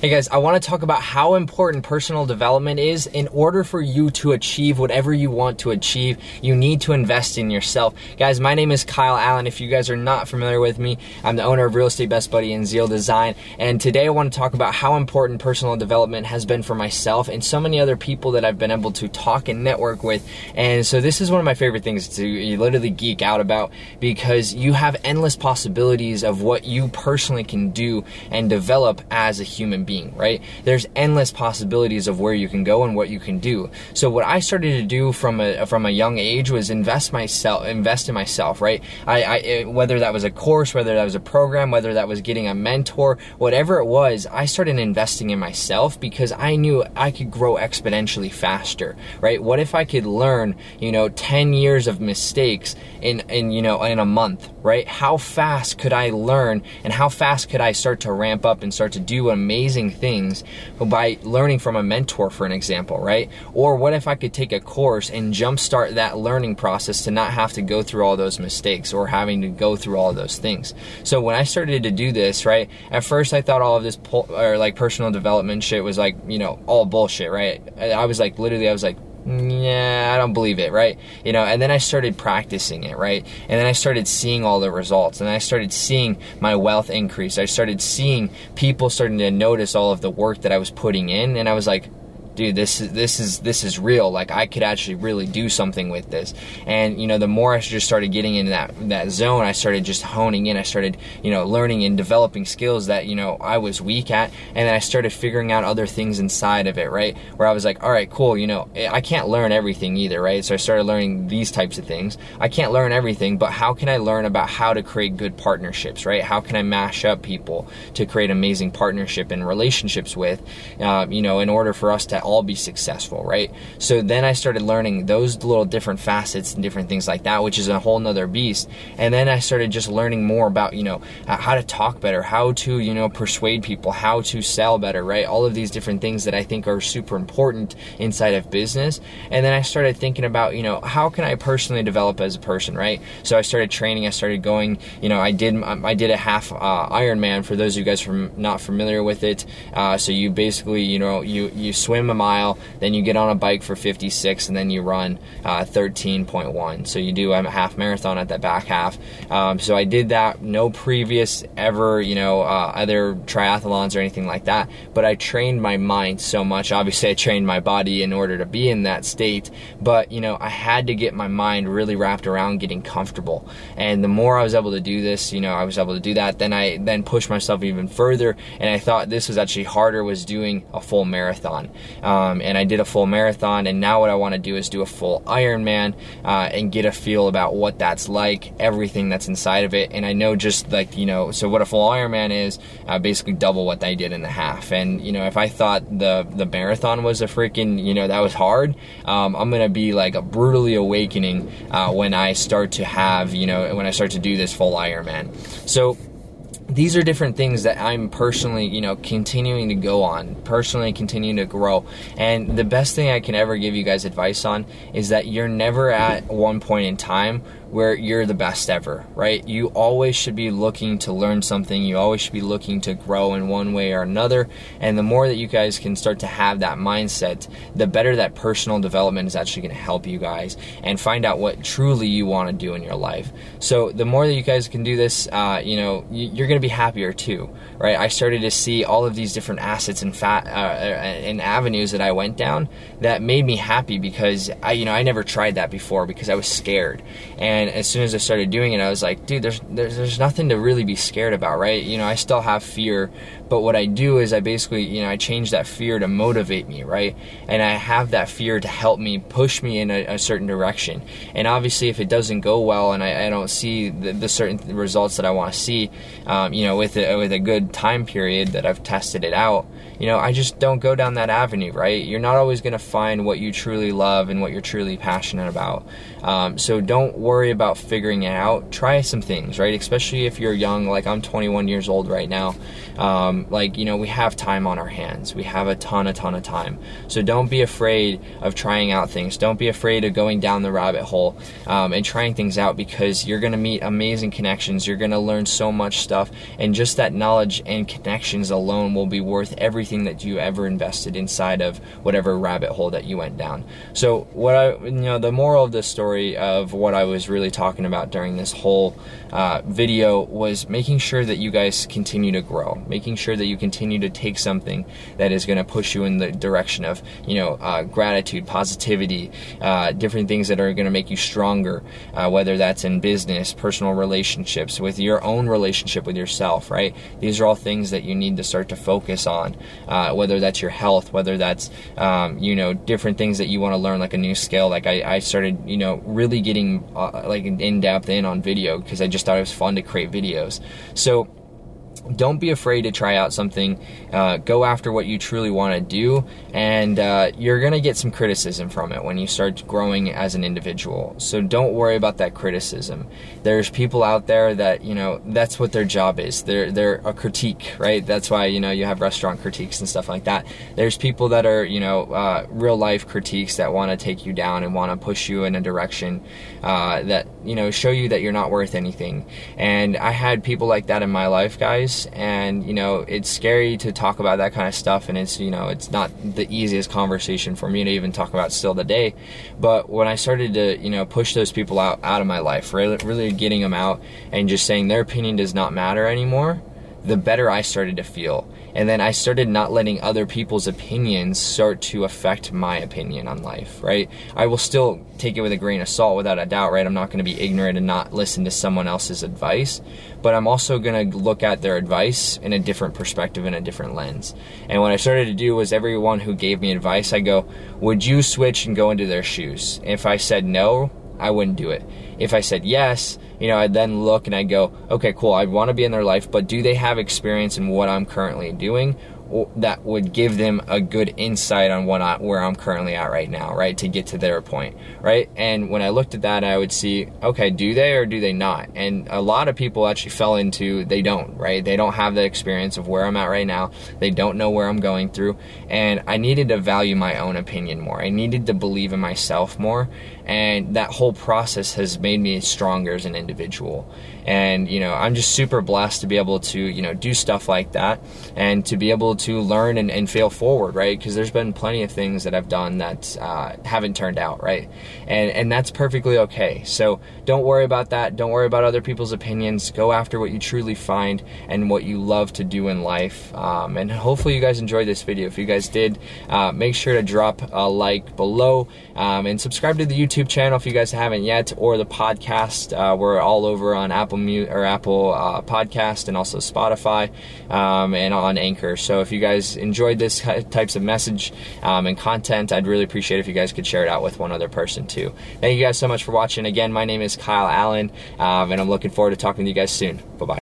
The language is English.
Hey guys, I want to talk about how important personal development is. In order for you to achieve whatever you want to achieve, you need to invest in yourself. Guys, my name is Kyle Allen. If you guys are not familiar with me, I'm the owner of Real Estate Best Buddy and Zeal Design. And today I want to talk about how important personal development has been for myself and so many other people that I've been able to talk and network with. And so this is one of my favorite things to literally geek out about because you have endless possibilities of what you personally can do and develop as a human being being, right? There's endless possibilities of where you can go and what you can do. So what I started to do from a from a young age was invest myself, invest in myself, right? I, I eh, whether that was a course, whether that was a program, whether that was getting a mentor, whatever it was, I started investing in myself because I knew I could grow exponentially faster, right? What if I could learn, you know, 10 years of mistakes in in you know in a month, right? How fast could I learn and how fast could I start to ramp up and start to do amazing amazing things by learning from a mentor, for an example, right? Or what if I could take a course and jumpstart that learning process to not have to go through all those mistakes or having to go through all those things? So when I started to do this, right, at first I thought all of this or like personal development shit was like, you know, all bullshit, right? I was like, literally, I was like, yeah, I don't believe it, right? You know, and then I started practicing it, right? And then I started seeing all the results and I started seeing my wealth increase. I started seeing people starting to notice all of the work that I was putting in and I was like, dude, this is this is this is real. Like I could actually really do something with this. And you know, the more I just started getting into that that zone, I started just honing in. I started you know learning and developing skills that you know I was weak at, and then I started figuring out other things inside of it, right? Where I was like, all right, cool. You know, I can't learn everything either, right? So I started learning these types of things. I can't learn everything, but how can I learn about how to create good partnerships, right? How can I mash up people to create amazing partnership and relationships with, uh, you know, in order for us to all be successful, right? So then I started learning those little different facets and different things like that, which is a whole nother beast. And then I started just learning more about, you know, how to talk better, how to, you know, persuade people, how to sell better, right? All of these different things that I think are super important inside of business. And then I started thinking about, you know, how can I personally develop as a person, right? So I started training, I started going, you know, I did, I did a half uh, Ironman for those of you guys from not familiar with it. Uh, so you basically, you know, you, you swim a mile, then you get on a bike for 56, and then you run uh, 13.1. So you do a half marathon at that back half. Um, so I did that. No previous ever, you know, uh, other triathlons or anything like that. But I trained my mind so much. Obviously, I trained my body in order to be in that state. But you know, I had to get my mind really wrapped around getting comfortable. And the more I was able to do this, you know, I was able to do that. Then I then pushed myself even further, and I thought this was actually harder was doing a full marathon. Um, and I did a full marathon. And now what I want to do is do a full Ironman uh, and get a feel about what that's like, everything that's inside of it. And I know just like you know, so what a full Ironman is, uh, basically double what I did in the half. And you know, if I thought the the marathon was a freaking you know that was hard, um, I'm gonna be like a brutally awakening uh, when I start to have you know when I start to do this full Ironman. So these are different things that I'm personally, you know, continuing to go on, personally continuing to grow. And the best thing I can ever give you guys advice on is that you're never at one point in time where you're the best ever, right? You always should be looking to learn something. You always should be looking to grow in one way or another. And the more that you guys can start to have that mindset, the better that personal development is actually going to help you guys and find out what truly you want to do in your life. So the more that you guys can do this, uh, you know, you're going to be happier too, right? I started to see all of these different assets and fat uh, and avenues that I went down that made me happy because I, you know, I never tried that before because I was scared and as soon as I started doing it, I was like, dude, there's, there's there's nothing to really be scared about, right? You know, I still have fear, but what I do is I basically, you know, I change that fear to motivate me, right? And I have that fear to help me push me in a, a certain direction. And obviously, if it doesn't go well and I, I don't see the, the, certain results that I want to see, um, you know, with a, with a good time period that I've tested it out, you know, I just don't go down that avenue, right? You're not always going to find what you truly love and what you're truly passionate about. Um, so don't worry about figuring it out. Try some things, right? Especially if you're young, like I'm 21 years old right now. Um, like, you know, we have time on our hands. We have a ton, a ton of time. So don't be afraid of trying out things. Don't be afraid of going down the rabbit hole um, and trying things out because you're going to meet amazing connections. You're going to learn so much stuff. And just that knowledge and connections alone will be worth everything that you ever invested inside of whatever rabbit hole that you went down. So, what I, you know, the moral of the story of what I was really talking about during this whole uh, video was making sure that you guys continue to grow, making sure that you continue to take something that is going to push you in the direction of, you know, uh, gratitude, positivity, uh, different things that are going to make you stronger, uh, whether that's in business, personal relationships, with your own relationship with yourself, right? These are all things that you need to start to focus on, uh, whether that's your health, whether that's, um, you know, different things that you want to learn, like a new skill. Like I, I started, you know, really getting uh, like in depth in on video because I just thought it was fun to create videos. So don't be afraid to try out something. Uh, go after what you truly want to do, and uh, you're going to get some criticism from it when you start growing as an individual. So don't worry about that criticism. There's people out there that you know that's what their job is. They're they're a critique, right? That's why you know you have restaurant critiques and stuff like that. There's people that are you know uh, real life critiques that want to take you down and want to push you in a direction uh, that you know show you that you're not worth anything. And I had people like that in my life, guys and you know it's scary to talk about that kind of stuff and it's you know it's not the easiest conversation for me to even talk about still today. But when i started to you know push those people out out of my life really, really getting them out and just saying their opinion does not matter anymore the better I started to feel. And then I started not letting other people's opinions start to affect my opinion on life, right? I will still take it with a grain of salt without a doubt, right? I'm not going to be ignorant and not listen to someone else's advice, but I'm also going to look at their advice in a different perspective, in a different lens. And what I started to do was everyone who gave me advice, I go, would you switch and go into their shoes? If I said no, I wouldn't do it. If I said yes, you know, I'd then look and I'd go, okay, cool, I want to be in their life, but do they have experience in what I'm currently doing? That would give them a good insight on what I, where I'm currently at right now, right? To get to their point, right? And when I looked at that, I would see, okay, do they or do they not? And a lot of people actually fell into they don't, right? They don't have the experience of where I'm at right now. They don't know where I'm going through. And I needed to value my own opinion more. I needed to believe in myself more. And that whole process has made me stronger as an individual. And, you know, I'm just super blessed to be able to, you know, do stuff like that and to be able to learn and, and fail forward, right? Because there's been plenty of things that I've done that uh, haven't turned out, right? And, and that's perfectly okay. So don't worry about that. Don't worry about other people's opinions. Go after what you truly find and what you love to do in life. Um, and hopefully you guys enjoyed this video. If you guys did, uh, make sure to drop a like below um, and subscribe to the YouTube channel if you guys haven't yet or the podcast. Uh, we're all over on Apple or Apple uh, Podcast and also Spotify um, and on Anchor. So if you guys enjoyed this types of message um, and content, I'd really appreciate if you guys could share it out with one other person too. Thank you guys so much for watching. Again, my name is Kyle Allen, um, and I'm looking forward to talking to you guys soon. Bye bye.